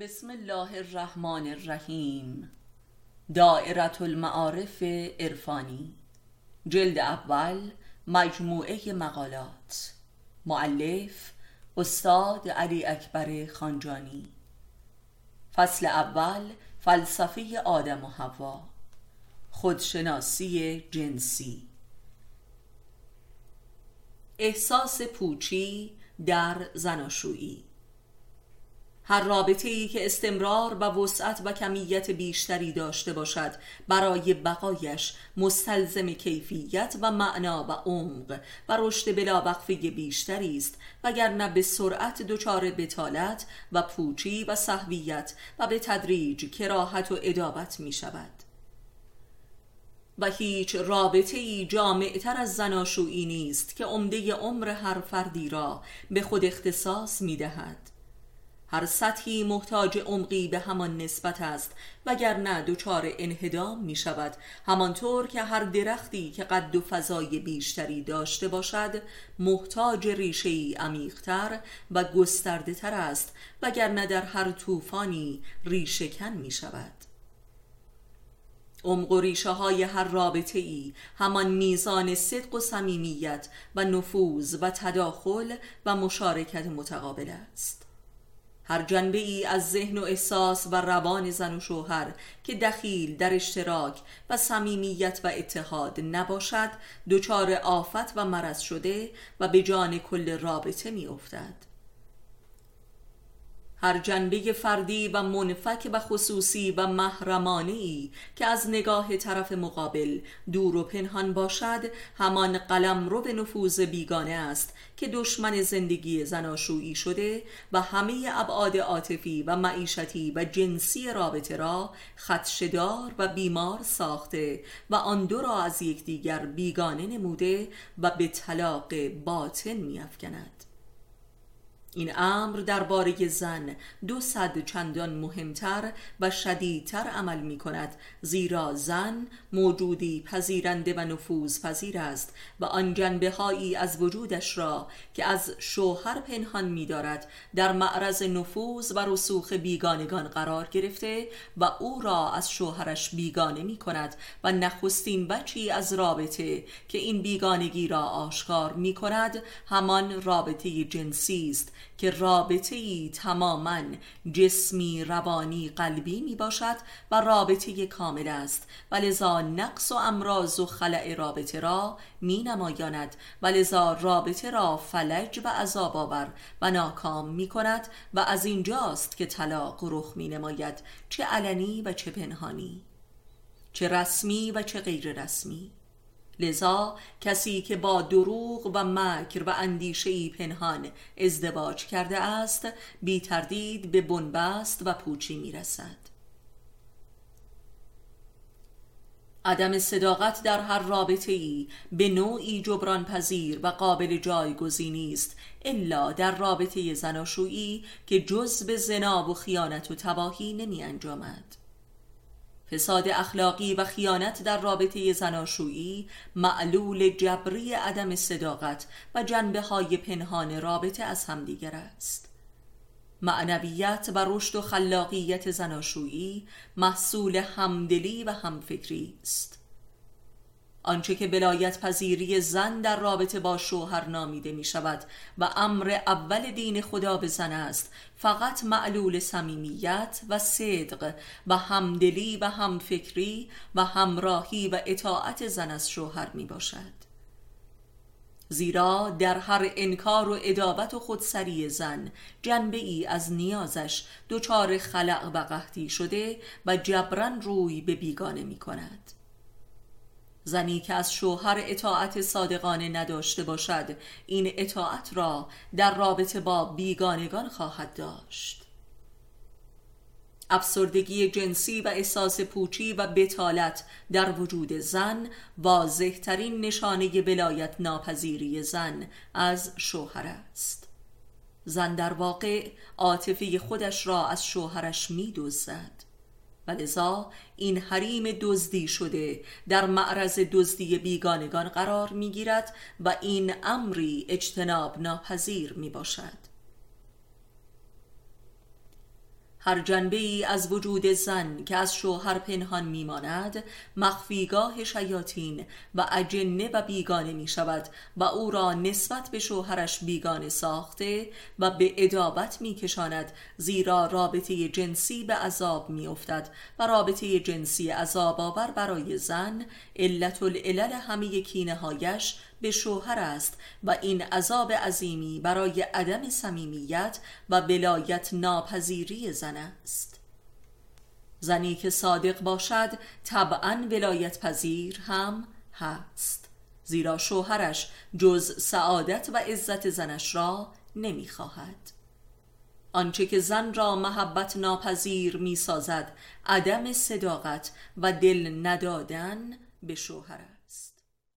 بسم الله الرحمن الرحیم. دائرة المعارف عرفانی. جلد اول مجموعه مقالات. معلف استاد علی اکبر خانجانی. فصل اول فلسفه آدم و حوا. خودشناسی جنسی. احساس پوچی در زناشویی هر رابطه ای که استمرار و وسعت و کمیت بیشتری داشته باشد برای بقایش مستلزم کیفیت و معنا و عمق و رشد بلا وقفه بیشتری است وگرنه به سرعت دچار بتالت و پوچی و صحویت و به تدریج کراهت و ادابت می شود و هیچ رابطه ای جامعتر از زناشویی نیست که عمده عمر هر فردی را به خود اختصاص می دهد هر سطحی محتاج عمقی به همان نسبت است وگرنه دچار انهدام می شود همانطور که هر درختی که قد و فضای بیشتری داشته باشد محتاج ریشه ای و گسترده تر است وگرنه در هر طوفانی ریشهکن می شود عمق و ریشه های هر رابطه ای همان میزان صدق و صمیمیت و نفوذ و تداخل و مشارکت متقابل است. هر جنبه ای از ذهن و احساس و روان زن و شوهر که دخیل در اشتراک و صمیمیت و اتحاد نباشد دچار آفت و مرض شده و به جان کل رابطه می افتد هر جنبه فردی و منفک و خصوصی و محرمانه که از نگاه طرف مقابل دور و پنهان باشد همان قلم رو به نفوذ بیگانه است که دشمن زندگی زناشویی شده و همه ابعاد عاطفی و معیشتی و جنسی رابطه را خدشدار و بیمار ساخته و آن دو را از یکدیگر بیگانه نموده و به طلاق باطن میافکند. این امر درباره زن دو صد چندان مهمتر و شدیدتر عمل می کند زیرا زن موجودی پذیرنده و نفوذ پذیر است و آن جنبه هایی از وجودش را که از شوهر پنهان می دارد در معرض نفوذ و رسوخ بیگانگان قرار گرفته و او را از شوهرش بیگانه می کند و نخستین بچی از رابطه که این بیگانگی را آشکار می کند همان رابطه جنسی است که رابطه ای تماما جسمی روانی قلبی می باشد و رابطه کامل است. و لذا نقص و امراض و خلع رابطه را می نمایاند و لذا رابطه را فلج و عذاب آور و ناکام می کند و از اینجاست که طلاق رخ می نماید چه علنی و چه پنهانی. چه رسمی و چه غیر رسمی لذا کسی که با دروغ و مکر و اندیشه پنهان ازدواج کرده است بی تردید به بنبست و پوچی می رسد عدم صداقت در هر رابطه ای به نوعی جبران پذیر و قابل جایگزینی است الا در رابطه زناشویی که جز به زنا و خیانت و تباهی نمی انجامد فساد اخلاقی و خیانت در رابطه زناشویی معلول جبری عدم صداقت و جنبه های پنهان رابطه از همدیگر است. معنویت و رشد و خلاقیت زناشویی محصول همدلی و همفکری است. آنچه که بلایت پذیری زن در رابطه با شوهر نامیده می شود و امر اول دین خدا به زن است فقط معلول صمیمیت و صدق و همدلی و همفکری و همراهی و اطاعت زن از شوهر می باشد زیرا در هر انکار و ادابت و خودسری زن جنبه ای از نیازش دچار خلق و قحطی شده و جبران روی به بیگانه می کند زنی که از شوهر اطاعت صادقانه نداشته باشد این اطاعت را در رابطه با بیگانگان خواهد داشت. افسردگی جنسی و احساس پوچی و بتالت در وجود زن واضح ترین نشانه بلایت ناپذیری زن از شوهر است. زن در واقع عاطفه خودش را از شوهرش می دوزد و لذا این حریم دزدی شده در معرض دزدی بیگانگان قرار می گیرد و این امری اجتناب ناپذیر می باشد هر جنبه ای از وجود زن که از شوهر پنهان میماند مخفیگاه شیاطین و اجنه و بیگانه می شود و او را نسبت به شوهرش بیگانه ساخته و به ادابت می کشاند زیرا رابطه جنسی به عذاب می افتد و رابطه جنسی عذاب آور برای زن علت العلل همه کینه هایش به شوهر است و این عذاب عظیمی برای عدم صمیمیت و ولایت ناپذیری زن است. زنی که صادق باشد طبعا ولایت پذیر هم هست زیرا شوهرش جز سعادت و عزت زنش را نمی‌خواهد. آنچه که زن را محبت ناپذیر می سازد عدم صداقت و دل ندادن به شوهر